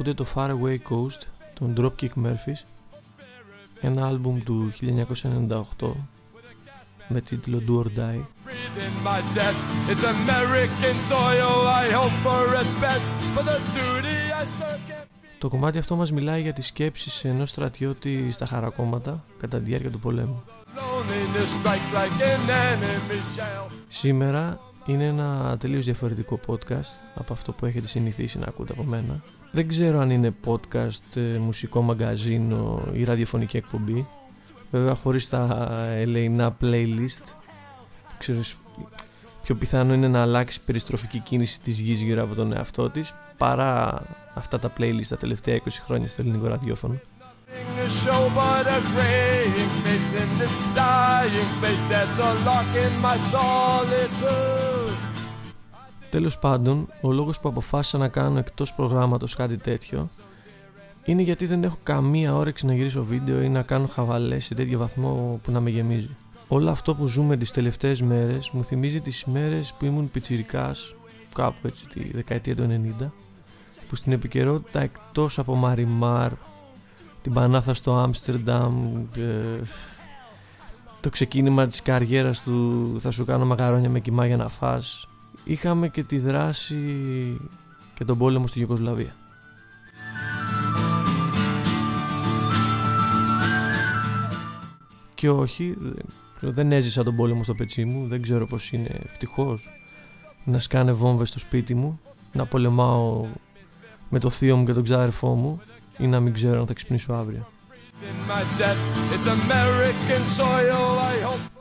ακούτε το Far Away Coast των Dropkick Murphys ένα άλμπουμ του 1998 με τίτλο Do or Die. Το κομμάτι αυτό μας μιλάει για τις σκέψεις ενός στρατιώτη στα χαρακόμματα κατά τη διάρκεια του πολέμου. Σήμερα είναι ένα τελείως διαφορετικό podcast από αυτό που έχετε συνηθίσει να ακούτε από μένα. Δεν ξέρω αν είναι podcast, ε, μουσικό μαγκαζίνο ή ραδιοφωνική εκπομπή. Βέβαια χωρίς τα ελεηνά playlist. Ξέρεις, πιο πιθανό είναι να αλλάξει περιστροφική κίνηση της γης γύρω από τον εαυτό της παρά αυτά τα playlist τα τελευταία 20 χρόνια στο ελληνικό ραδιόφωνο. Τέλος πάντων, ο λόγος που αποφάσισα να κάνω εκτός προγράμματος κάτι τέτοιο είναι γιατί δεν έχω καμία όρεξη να γυρίσω βίντεο ή να κάνω χαβαλές σε τέτοιο βαθμό που να με γεμίζει. Όλο αυτό που ζούμε τις τελευταίες μέρες μου θυμίζει τις μέρες που ήμουν πιτσιρικάς, κάπου έτσι τη δεκαετία του 90, που στην επικαιρότητα εκτός από Μαριμάρ, την Πανάθα στο Άμστερνταμ, ε, το ξεκίνημα της καριέρας του θα σου κάνω μακαρόνια με κοιμά για να φας, είχαμε και τη δράση και τον πόλεμο στη Γιουγκοσλαβία. Και όχι, δεν έζησα τον πόλεμο στο πετσί μου, δεν ξέρω πως είναι ευτυχώς να σκάνε βόμβες στο σπίτι μου, να πολεμάω με το θείο μου και τον ξάδερφό μου ή να μην ξέρω αν θα ξυπνήσω αύριο.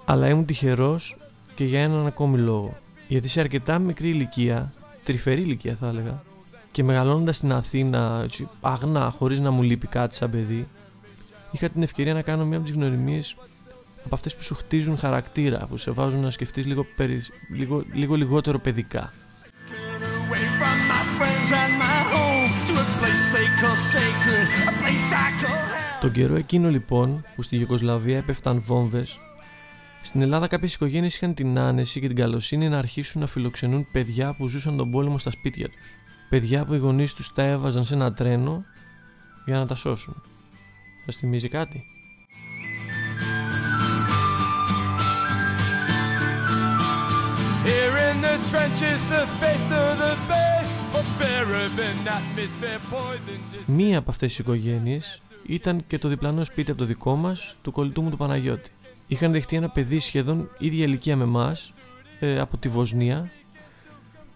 Αλλά ήμουν τυχερός και για έναν ακόμη λόγο. Γιατί σε αρκετά μικρή ηλικία, τρυφερή ηλικία θα έλεγα, και μεγαλώνοντας στην Αθήνα, έτσι, αγνά, χωρίς να μου λείπει κάτι σαν παιδί, είχα την ευκαιρία να κάνω μία από τις γνωριμίες από αυτές που σου χτίζουν χαρακτήρα, που σε βάζουν να σκεφτείς λίγο, λίγο, λίγο λιγότερο παιδικά. Τον καιρό εκείνο λοιπόν που στη Γιουγκοσλαβία έπεφταν βόμβες στην Ελλάδα κάποιες οικογένειες είχαν την άνεση και την καλοσύνη να αρχίσουν να φιλοξενούν παιδιά που ζούσαν τον πόλεμο στα σπίτια τους. Παιδιά που οι γονείς τους τα έβαζαν σε ένα τρένο για να τα σώσουν. Σας θυμίζει κάτι; Μία από αυτές τις οικογένειες ήταν και το διπλανό σπίτι από το δικό μας, του κολλητού μου του Παναγιώτη. Είχαν δεχτεί ένα παιδί σχεδόν ίδια ηλικία με εμάς, ε, από τη Βοσνία,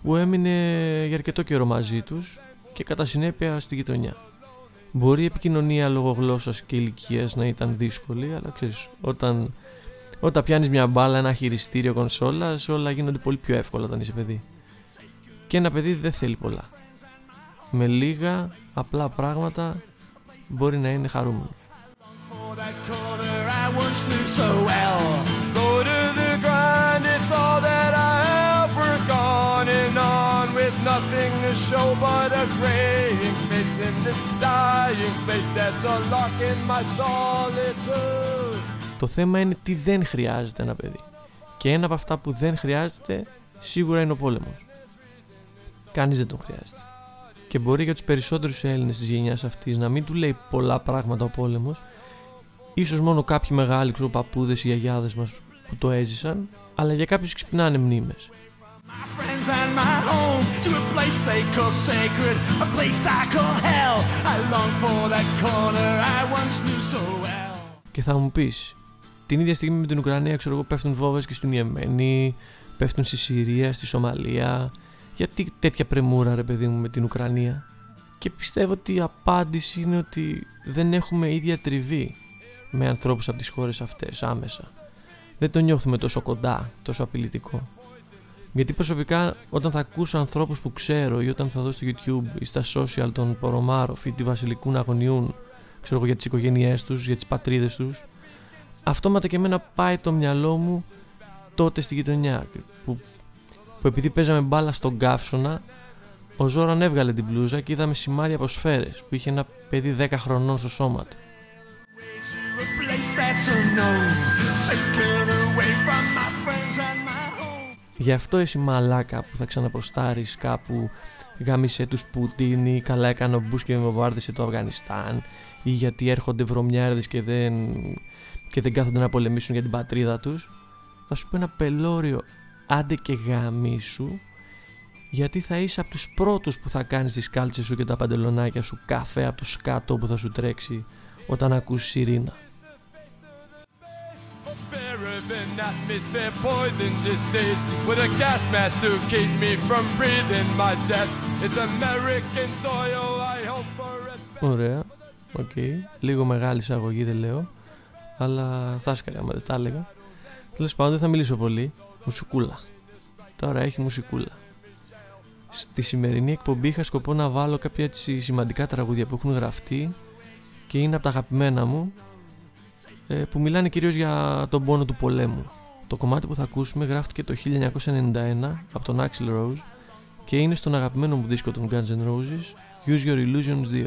που έμεινε για αρκετό καιρό μαζί τους και κατά συνέπεια στη γειτονιά. Μπορεί η επικοινωνία λόγω γλώσσας και ηλικίας να ήταν δύσκολη, αλλά ξέρεις, όταν όταν πιάνεις μια μπάλα, ένα χειριστήριο κονσόλας, όλα γίνονται πολύ πιο εύκολα όταν είσαι παιδί. Και ένα παιδί δεν θέλει πολλά. Με λίγα απλά πράγματα μπορεί να είναι χαρούμενο. Το θέμα είναι τι δεν χρειάζεται ένα παιδί. Και ένα από αυτά που δεν χρειάζεται σίγουρα είναι ο πόλεμος. Κανείς δεν τον χρειάζεται. Και μπορεί για τους περισσότερους Έλληνες της γενιάς αυτής να μην του λέει πολλά πράγματα ο πόλεμος, ίσως μόνο κάποιοι μεγάλοι ξέρω, παππούδες ή γιαγιάδες μας που το έζησαν, αλλά για κάποιους ξυπνάνε μνήμες. Και θα μου πεις, την ίδια στιγμή με την Ουκρανία, ξέρω εγώ, πέφτουν βόμβε και στην Ιεμένη, πέφτουν στη Συρία, στη Σομαλία. Γιατί τέτοια πρεμούρα, ρε παιδί μου, με την Ουκρανία; Και πιστεύω ότι η απάντηση είναι ότι δεν έχουμε ίδια τριβή με ανθρώπους από τις χώρες αυτές άμεσα. Δεν το νιώθουμε τόσο κοντά, τόσο απειλητικό. Γιατί προσωπικά όταν θα ακούσω ανθρώπους που ξέρω ή όταν θα δω στο YouTube ή στα social των Πορομάροφ ή τη Βασιλικού να αγωνιούν ξέρω εγώ για τις οικογένειές τους, για τις πατρίδες τους αυτόματα και εμένα πάει το μυαλό μου τότε στη γειτονιά που, που επειδή παίζαμε μπάλα στον καύσωνα ο Ζόραν έβγαλε την μπλούζα και είδαμε σημάδια από σφαίρες που είχε ένα παιδί 10 χρονών στο σώμα του. Γι' αυτό εσύ μαλάκα που θα ξαναπροστάρεις κάπου γάμισε τους Πουτίνη, καλά έκανε ο Μπούς και βομβάρδισε το Αφγανιστάν ή γιατί έρχονται βρωμιάρδες και δεν, και δεν κάθονται να πολεμήσουν για την πατρίδα τους. Θα σου πω ένα πελώριο. Άντε και γαμίσου γιατί θα είσαι από τους πρώτους που θα κάνεις τις κάλτσες σου και τα παντελονάκια σου καφέ από το σκάτο που θα σου τρέξει όταν ακούσεις σιρήνα. Ωραία, οκ. Λίγο μεγάλη εισαγωγή δεν λέω, αλλά θα έσκαγα άμα δεν τα έλεγα. Τέλος πάντων δεν θα μιλήσω πολύ. Μουσικούλα. Τώρα έχει μουσικούλα. Στη σημερινή εκπομπή είχα σκοπό να βάλω κάποια έτσι σημαντικά τραγούδια που έχουν γραφτεί και είναι από τα αγαπημένα μου ε, που μιλάνε κυρίως για τον πόνο του πολέμου. Το κομμάτι που θα ακούσουμε γράφτηκε το 1991 από τον Axl Rose και είναι στον αγαπημένο μου δίσκο των Guns N' Roses Use Your Illusions 2.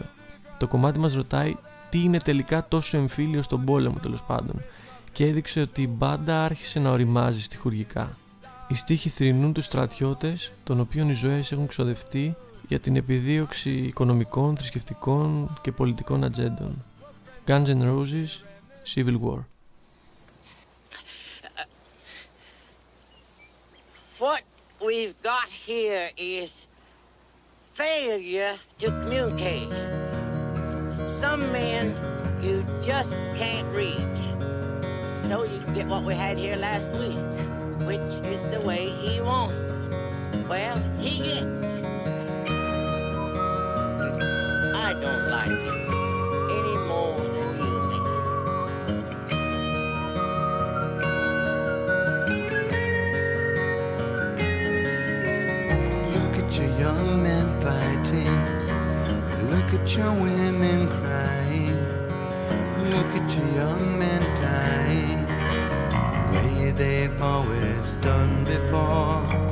Το κομμάτι μας ρωτάει τι είναι τελικά τόσο εμφύλιο στον πόλεμο τέλος πάντων και έδειξε ότι η μπάντα άρχισε να οριμάζει στοιχουργικά. Οι στίχοι θρυνούν τους στρατιώτες, των οποίων οι ζωές έχουν ξοδευτεί για την επιδίωξη οικονομικών, θρησκευτικών και πολιτικών ατζέντων. Guns N' Roses, Civil War. What we've got here is failure to communicate. Some men you just can't reach. So you get what we had here last week. which is the way he wants. Well, he gets. I don't like it young men fighting. Look at your women crying. Look at your young men dying The way they've always done before.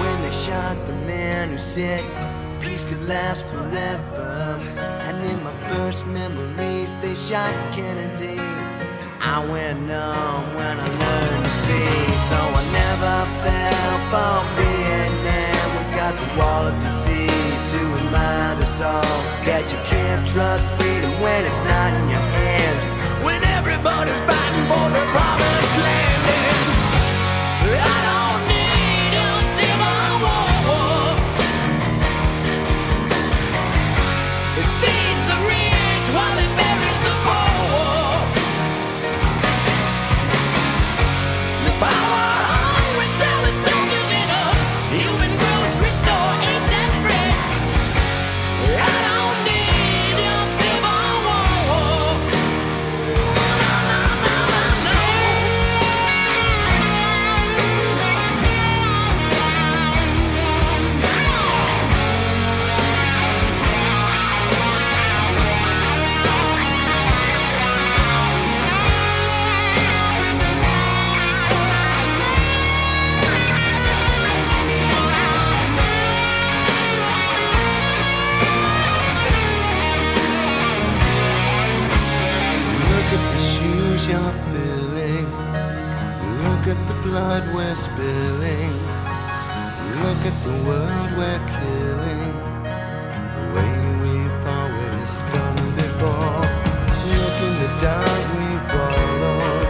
When they shot the man who said peace could last forever. And in my first memories, they shot Kennedy. I went numb when I learned to see, so I never fell for Vietnam. We got the wall of disease to remind us all that you can't trust freedom when it's not in your hands. When everybody's fighting for their promised blood we're spilling. Look at the world we're killing. The way we've always done before. Look in the dark we followed.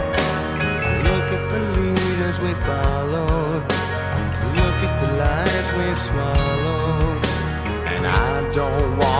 Look at the leaders we followed. Look at the lies we've swallowed. And I don't wanna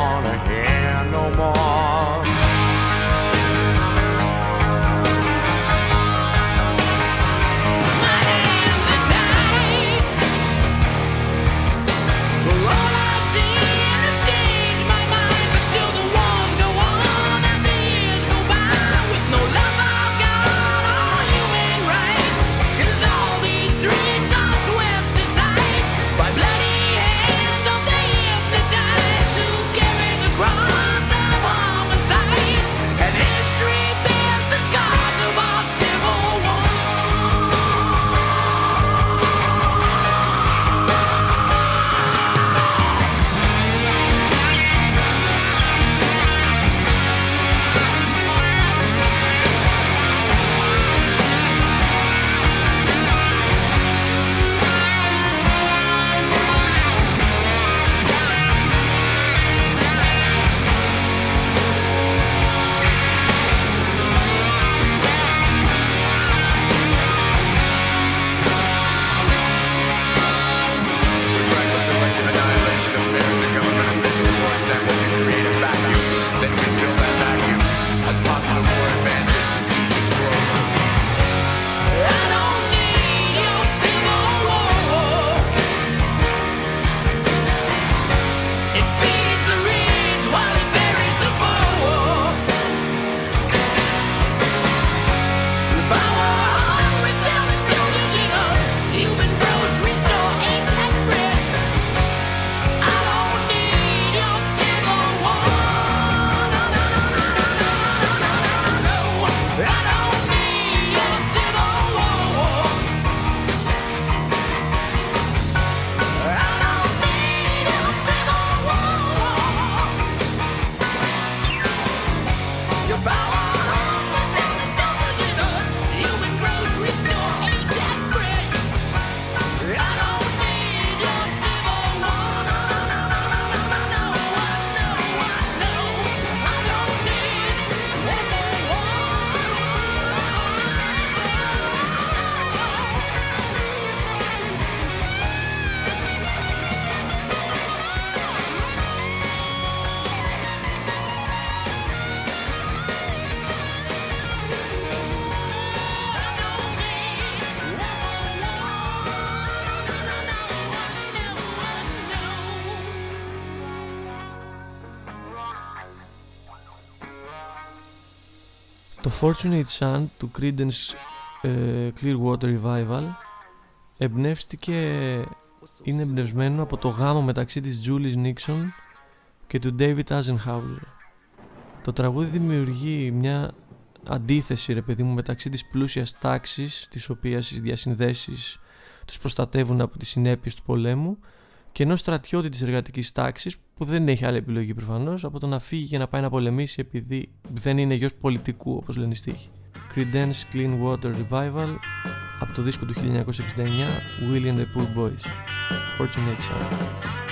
Το Fortunate Son του Creedence ε, Clearwater Revival εμπνεύστηκε, είναι εμπνευσμένο από το γάμο μεταξύ της Julie Nixon και του David Eisenhower. Το τραγούδι δημιουργεί μια αντίθεση ρε παιδί μου μεταξύ της πλούσιας τάξης της οποίας οι διασυνδέσεις τους προστατεύουν από τις συνέπειες του πολέμου και ενός στρατιώτη της εργατικής τάξης που δεν έχει άλλη επιλογή προφανώς από το να φύγει και να πάει να πολεμήσει επειδή δεν είναι γιος πολιτικού όπως λένε οι στίχοι. Creedence Clean Water Revival από το δίσκο του 1969 William the Poor Boys Fortunate Son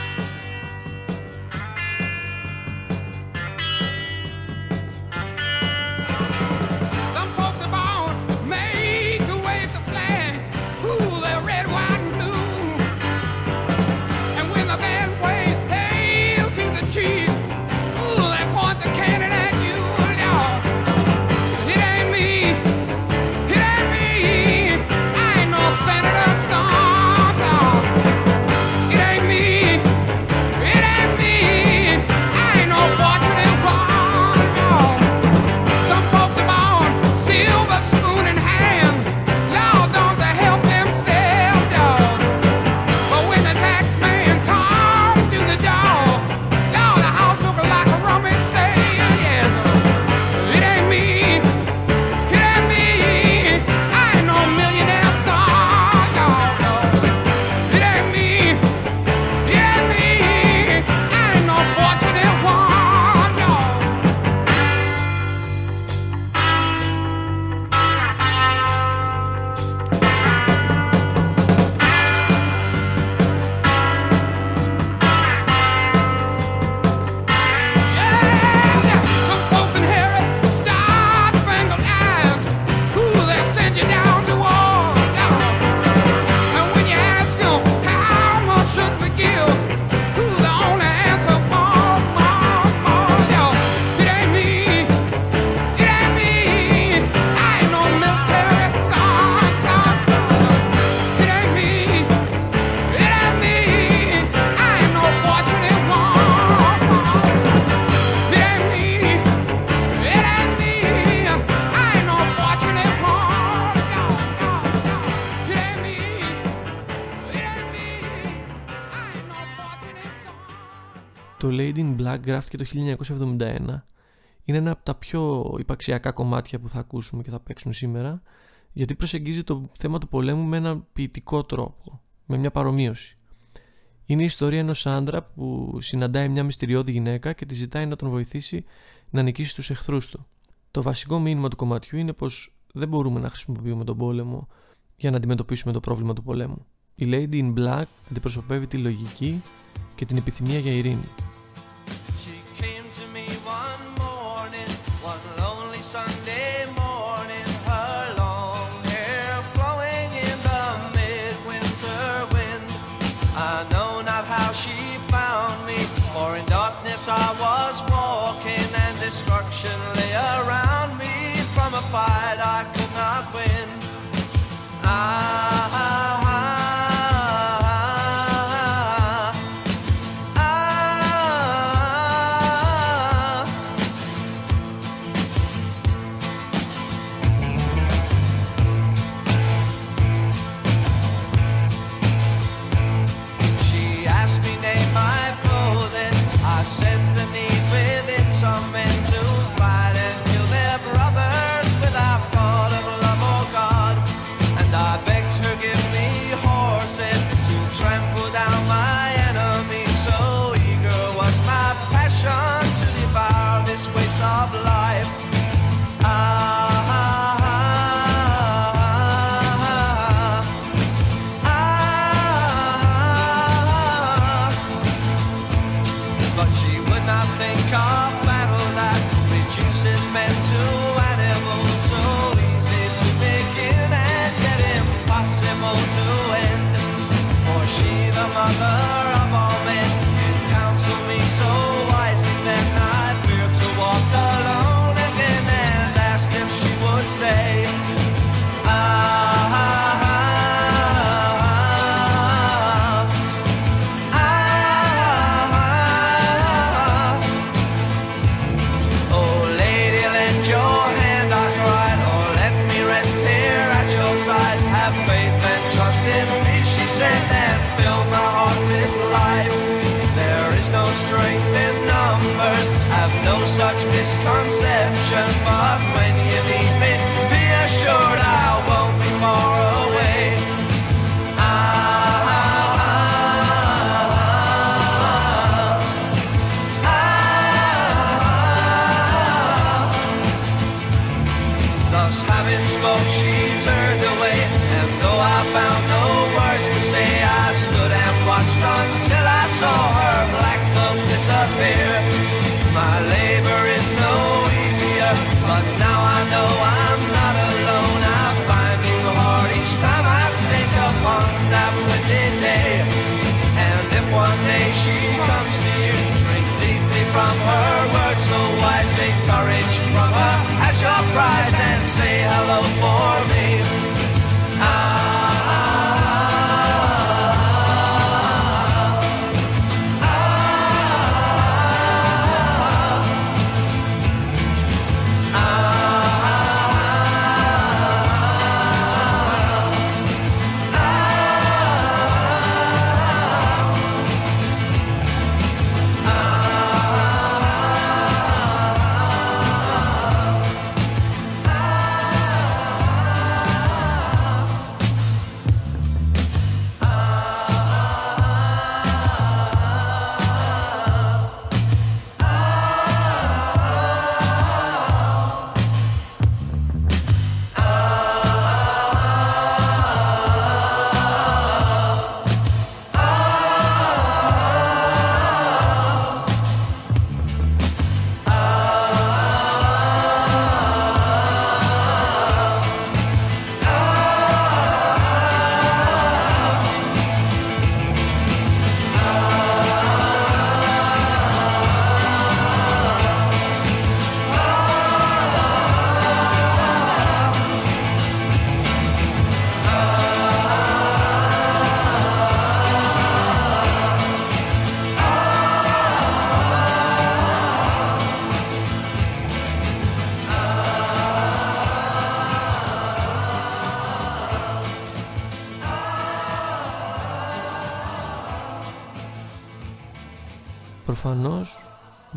Lady in Black γράφτηκε το 1971. Είναι ένα από τα πιο υπαξιακά κομμάτια που θα ακούσουμε και θα παίξουν σήμερα, γιατί προσεγγίζει το θέμα του πολέμου με έναν ποιητικό τρόπο, με μια παρομοίωση. Είναι η ιστορία ενός άντρα που συναντάει μια μυστηριώδη γυναίκα και τη ζητάει να τον βοηθήσει να νικήσει τους εχθρούς του. Το βασικό μήνυμα του κομματιού είναι πως δεν μπορούμε να χρησιμοποιούμε τον πόλεμο για να αντιμετωπίσουμε το πρόβλημα του πολέμου. Η Lady in Black αντιπροσωπεύει τη λογική και την επιθυμία για ειρήνη.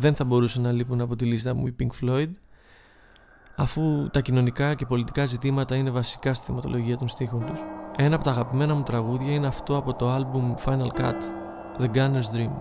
δεν θα μπορούσαν να λείπουν από τη λίστα μου οι Pink Floyd αφού τα κοινωνικά και πολιτικά ζητήματα είναι βασικά στη θεματολογία των στίχων τους. Ένα από τα αγαπημένα μου τραγούδια είναι αυτό από το άλμπουμ Final Cut, The Gunner's Dream.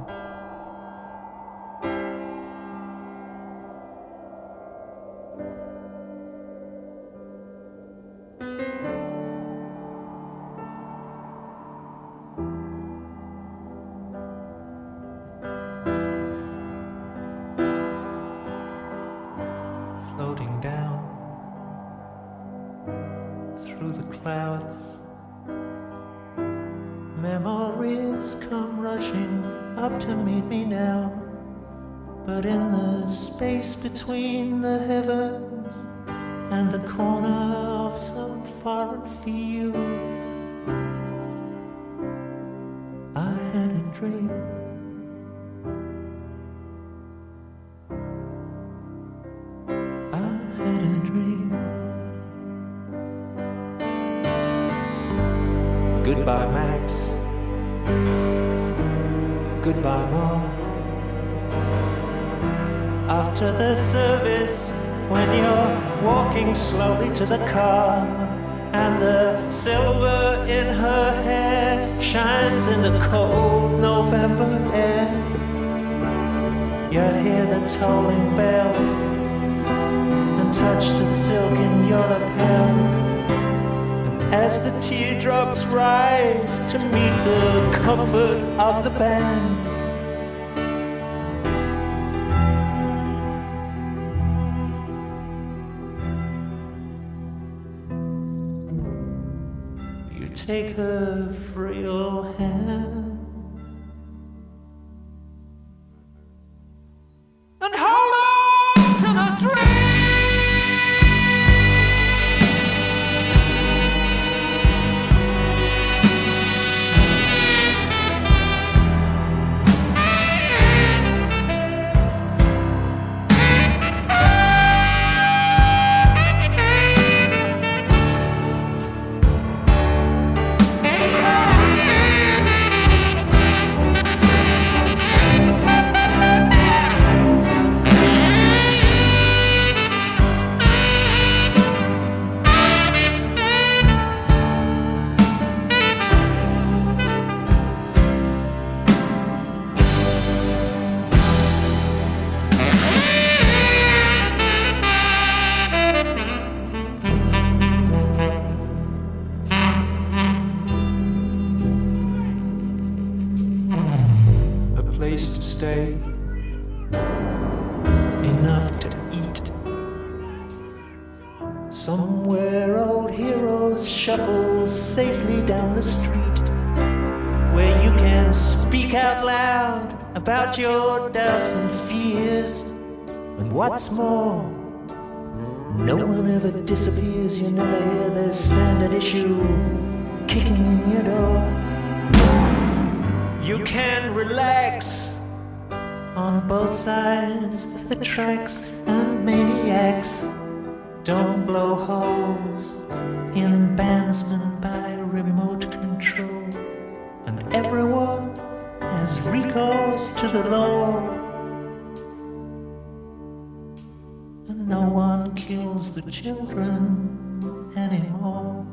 the children anymore.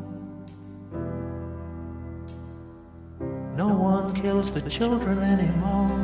No one kills the children anymore.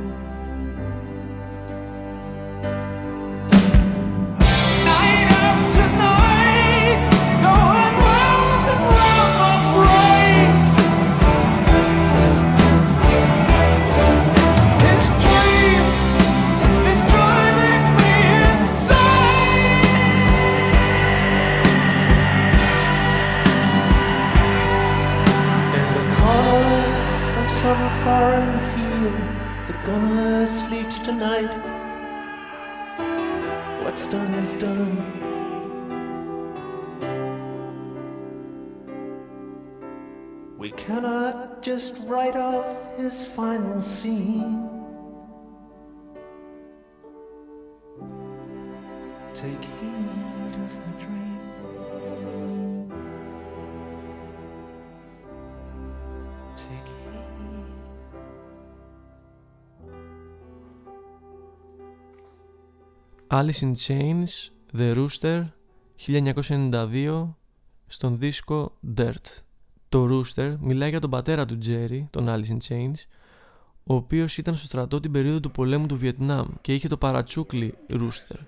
Alice in Chains, The Rooster, 1992, στον δίσκο Dirt. Το Rooster μιλάει για τον πατέρα του Jerry, τον Alice in Chains, ο οποίος ήταν στο στρατό την περίοδο του πολέμου του Βιετνάμ και είχε το παρατσούκλι Rooster.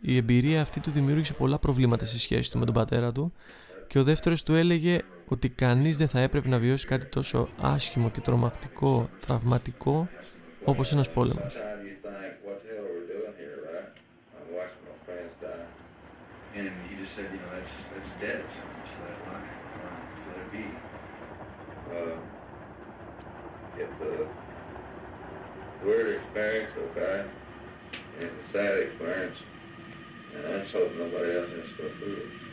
Η εμπειρία αυτή του δημιούργησε πολλά προβλήματα στη σχέση του με τον πατέρα του και ο δεύτερος του έλεγε ότι κανείς δεν θα έπρεπε να βιώσει κάτι τόσο άσχημο και τρομακτικό, τραυματικό όπως ένας πόλεμος. And he just said, you know, that's that's dead. So so that line, so it be. Uh, it's a weird experience, okay? And a sad experience. And just hope nobody else has to go through it.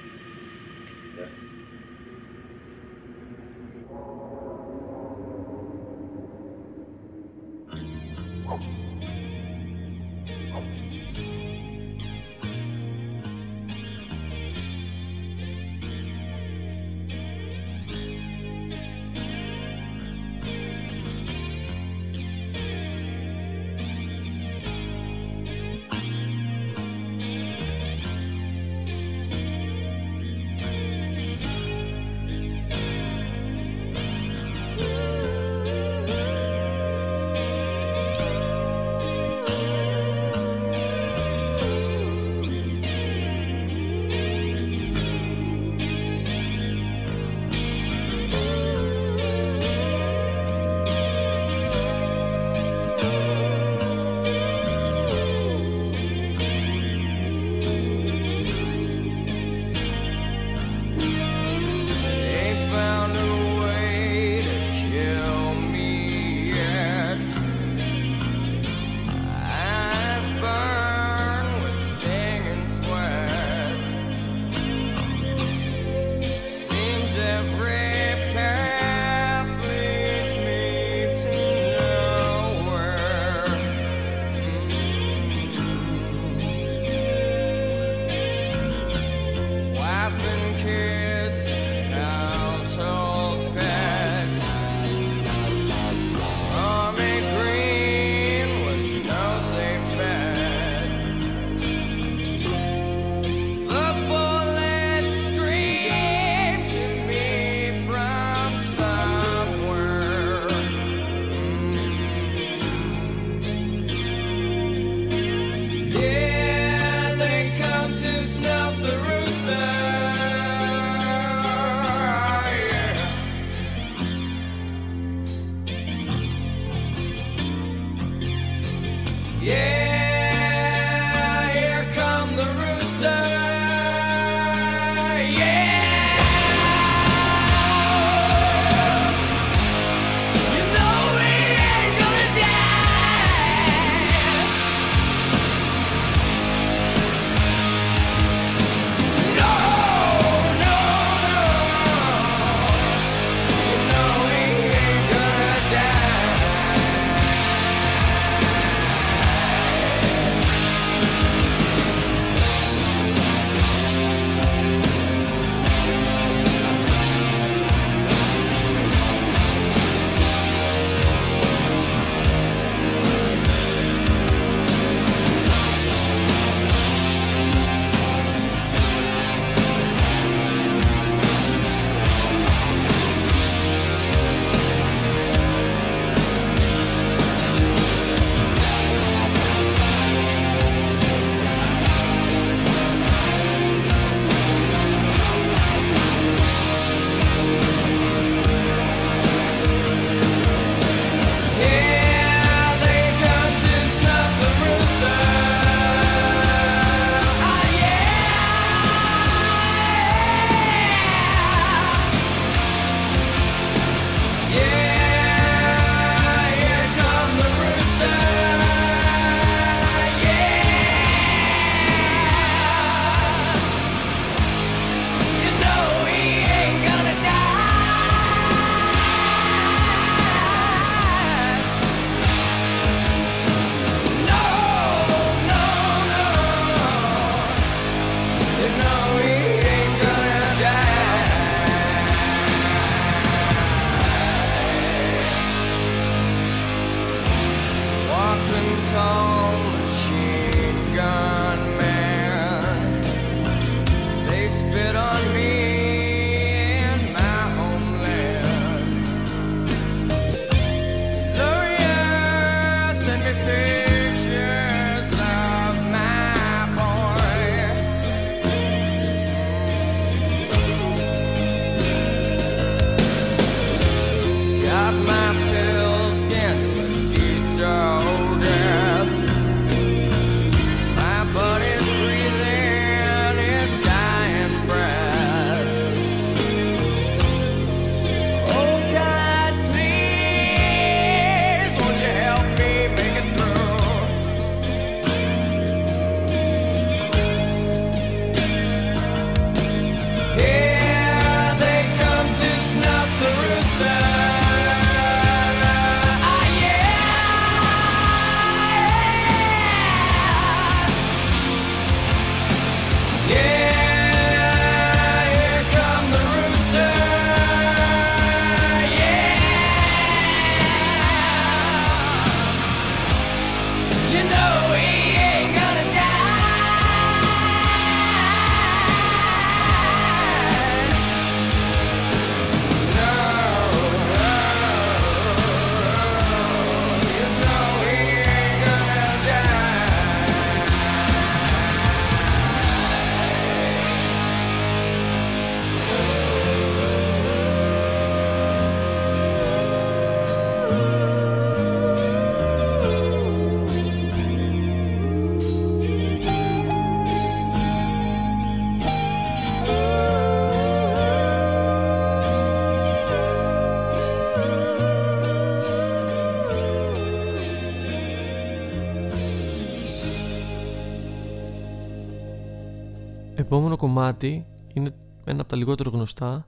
Κομμάτι είναι ένα από τα λιγότερο γνωστά.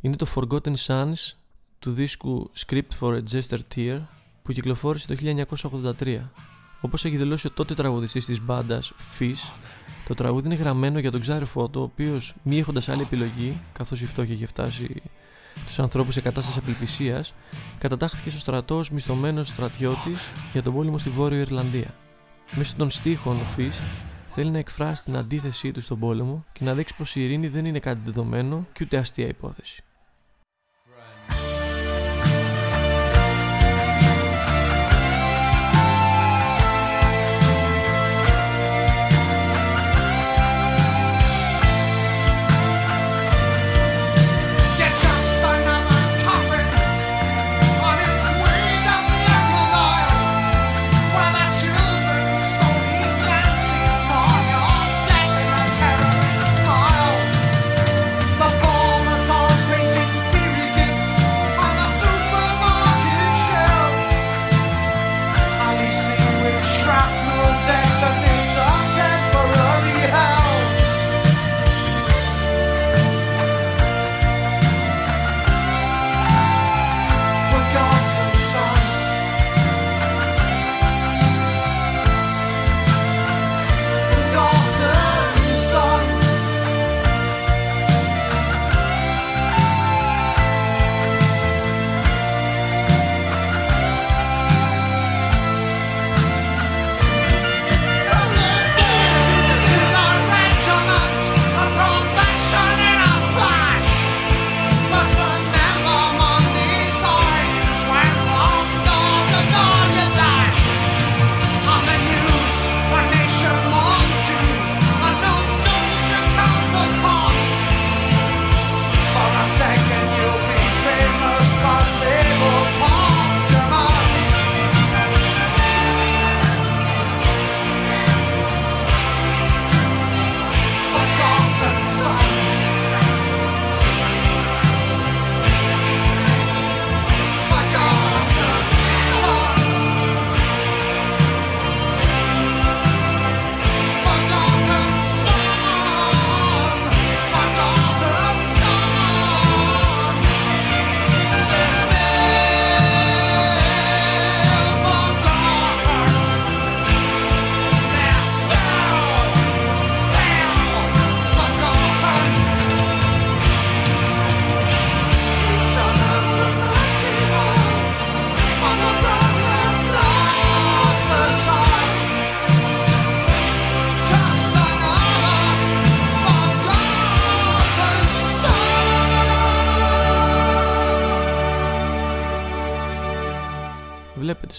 Είναι το Forgotten Sons του δίσκου Script for a Jester Tear που κυκλοφόρησε το 1983. Όπως έχει δηλώσει ο τότε τραγουδιστής της μπάντας Fish, το τραγούδι είναι γραμμένο για τον ξάρεφό του, ο οποίος μη έχοντας άλλη επιλογή, καθώς η φτώχεια είχε φτάσει τους ανθρώπους σε κατάσταση απελπισίας, κατατάχθηκε στο στρατό ως μισθωμένος στρατιώτης για τον πόλεμο στη Βόρεια Ιρλανδία. Μέσω των στίχων ο Fish θέλει να εκφράσει την αντίθεσή του στον πόλεμο και να δείξει πως η ειρήνη δεν είναι κάτι δεδομένο και ούτε αστεία υπόθεση.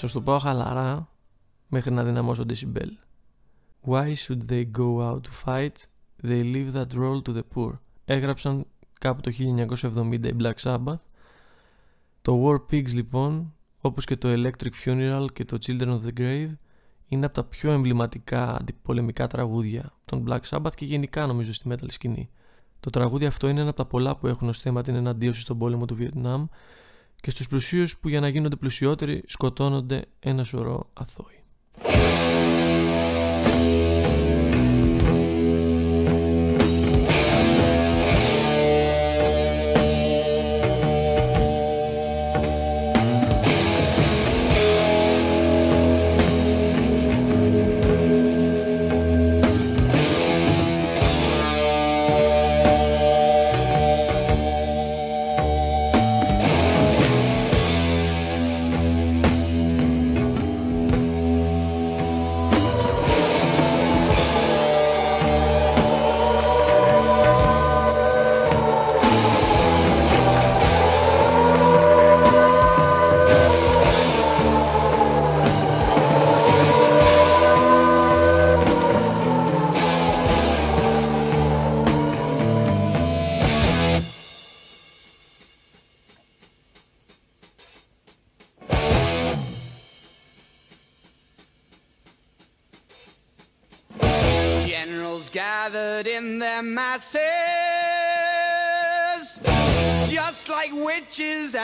Βλέπετε, σας το πάω χαλαρά μέχρι να δυναμώσω decibel. Why should they go out to fight? They leave that role to the poor. Έγραψαν κάπου το 1970 οι Black Sabbath. Το War Pigs λοιπόν, όπως και το Electric Funeral και το Children of the Grave, είναι από τα πιο εμβληματικά αντιπολεμικά τραγούδια των Black Sabbath και γενικά νομίζω στη metal σκηνή. Το τραγούδι αυτό είναι ένα από τα πολλά που έχουν ως θέμα την εναντίωση στον πόλεμο του Βιετνάμ και στους πλουσίους που για να γίνονται πλουσιότεροι σκοτώνονται ένα σωρό αθώοι.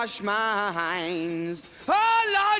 wash my hands. Oh, Lord.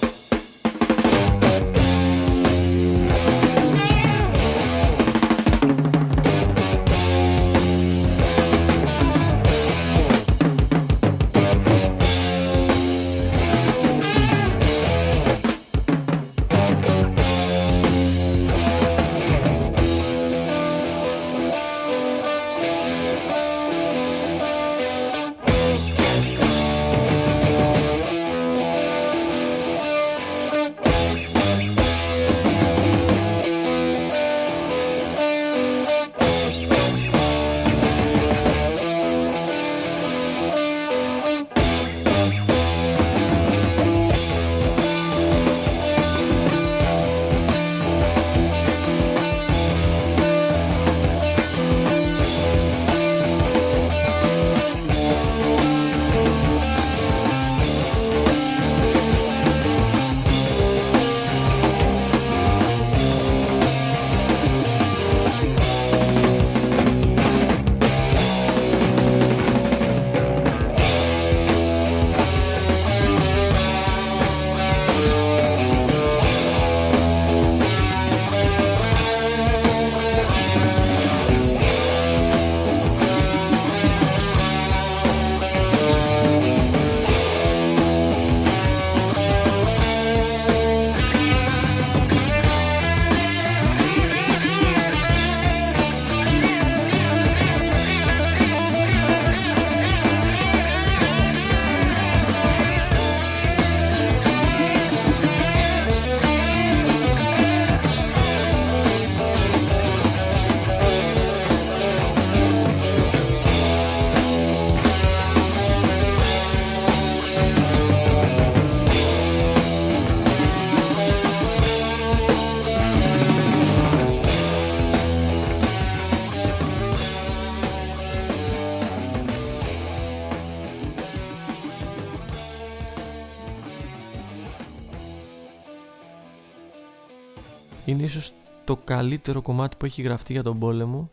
Είναι ίσως το καλύτερο κομμάτι που έχει γραφτεί για τον πόλεμο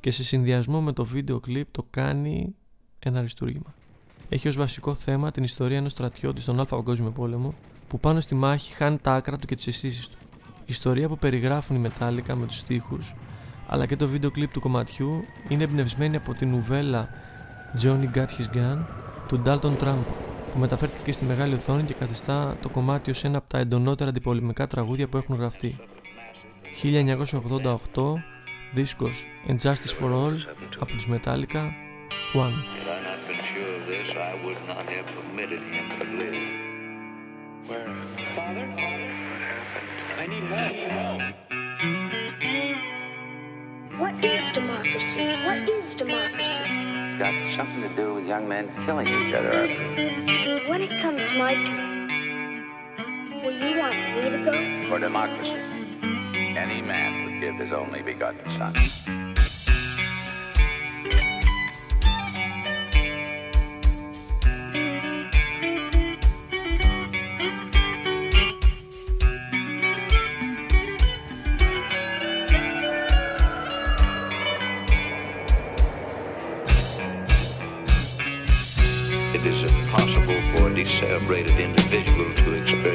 και σε συνδυασμό με το βίντεο κλιπ το κάνει ένα αριστούργημα. Έχει ως βασικό θέμα την ιστορία ενός στρατιώτη στον Α Παγκόσμιο Πόλεμο που πάνω στη μάχη χάνει τα άκρα του και τις αισθήσεις του. Η ιστορία που περιγράφουν οι Metallica με τους στίχους αλλά και το βίντεο κλιπ του κομματιού είναι εμπνευσμένη από την νουβέλα Johnny Got His Gun του Dalton Trump που μεταφέρθηκε και στη μεγάλη οθόνη και καθιστά το κομμάτι ως ένα από τα εντονότερα αντιπολεμικά τραγούδια που έχουν γραφτεί. 1988 δίσκος And Justice for All από τους Metallica One. Had I not been sure of this, I would not have permitted him to live. Where? Father? I need help. What is democracy? What is democracy? Got something to do with young men killing each other. When it comes my turn, will you want me to go? For democracy, any man would give his only begotten son. It is impossible for a decerebrated individual to experience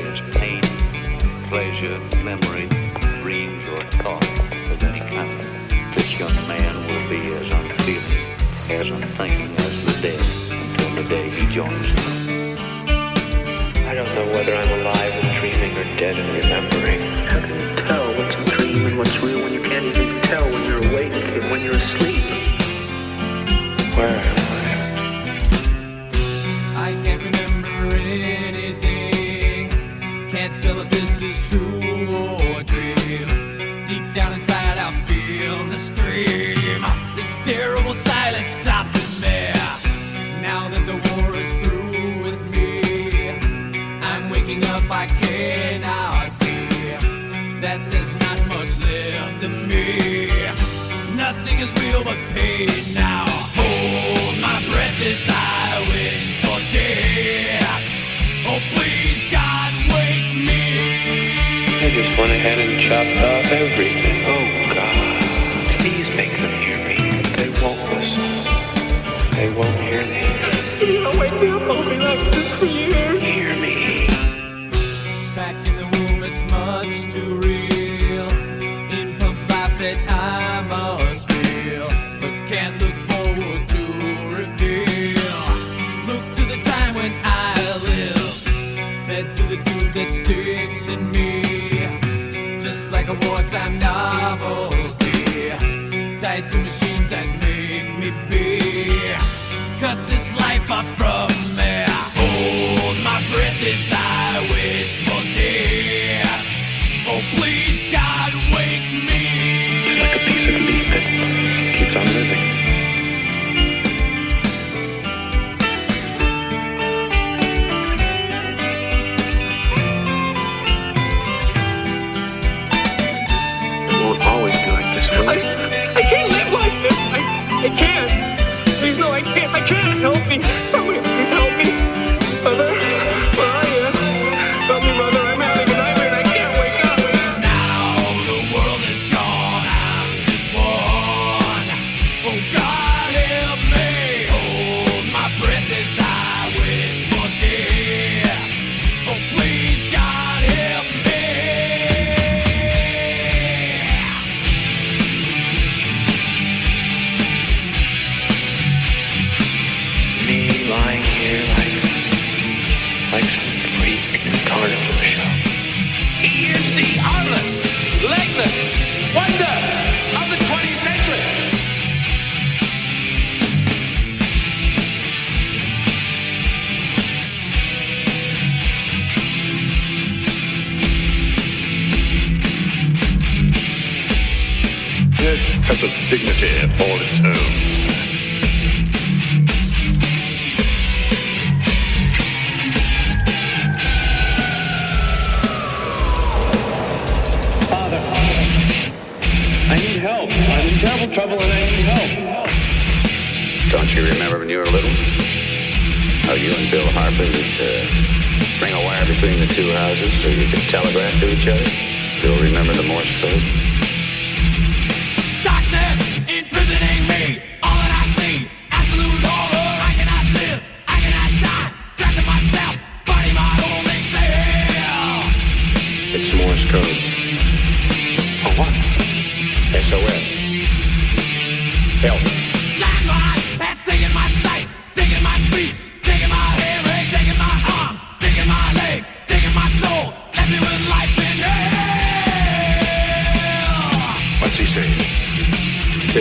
unfeeling, as unthinking as the dead until the day he joins them. I don't know whether I'm alive and dreaming or dead and remembering. How can you tell what's a dream and what's real when you can't even tell when you're awake and when you're asleep? Where am I? I can't remember anything. Can't tell if this is true went ahead and chopped off everything. Oh, God. Please make them hear me. They won't listen. They won't hear me. wake me up. I'll be like this for years. Hear like a novelty, tied to machines that make me be. Cut this life off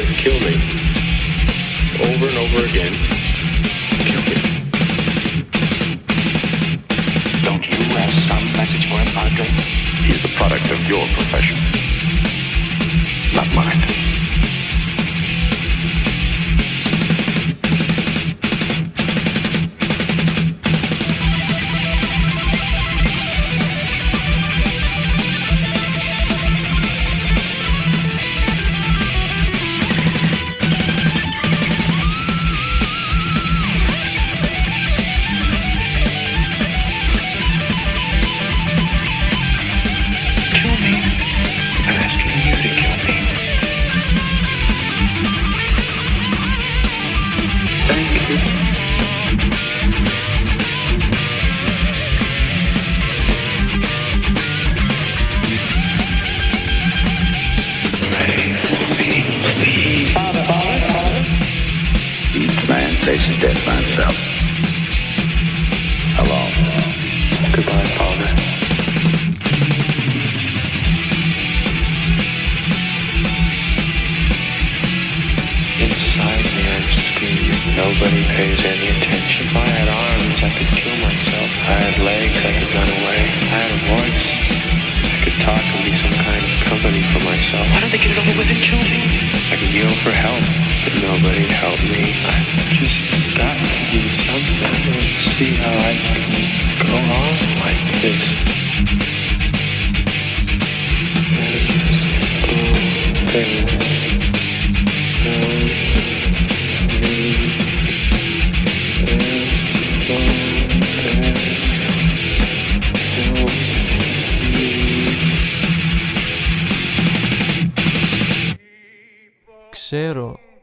says, kill me, over and over again.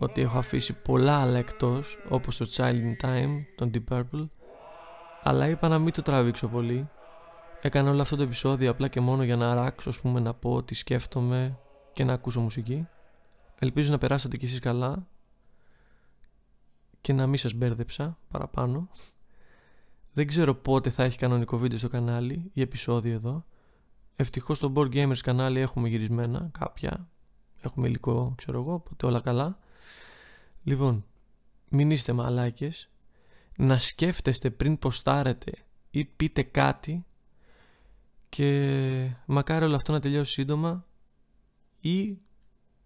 ότι έχω αφήσει πολλά άλλα εκτός όπως το Child in Time, τον Deep Purple αλλά είπα να μην το τραβήξω πολύ. Έκανα όλο αυτό το επεισόδιο απλά και μόνο για να αράξω ας πούμε να πω τι σκέφτομαι και να ακούσω μουσική. Ελπίζω να περάσατε κι εσείς καλά και να μην σας μπέρδεψα παραπάνω. Δεν ξέρω πότε θα έχει κανονικό βίντεο στο κανάλι ή επεισόδιο εδώ. Ευτυχώς στο Board Gamers κανάλι έχουμε γυρισμένα κάποια. Έχουμε υλικό ξέρω εγώ οπότε όλα καλά. Λοιπόν, μην είστε μαλάκες, να σκέφτεστε πριν ποστάρετε ή πείτε κάτι και μακάρι όλο αυτό να τελειώσει σύντομα ή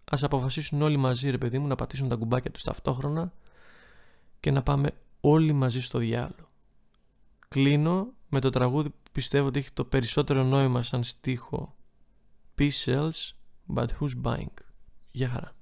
ας αποφασίσουν όλοι μαζί ρε παιδί μου να πατήσουν τα κουμπάκια τους ταυτόχρονα και να πάμε όλοι μαζί στο διάλο. Κλείνω με το τραγούδι που πιστεύω ότι έχει το περισσότερο νόημα σαν στίχο Peace sells, but who's buying; Γεια χαρά.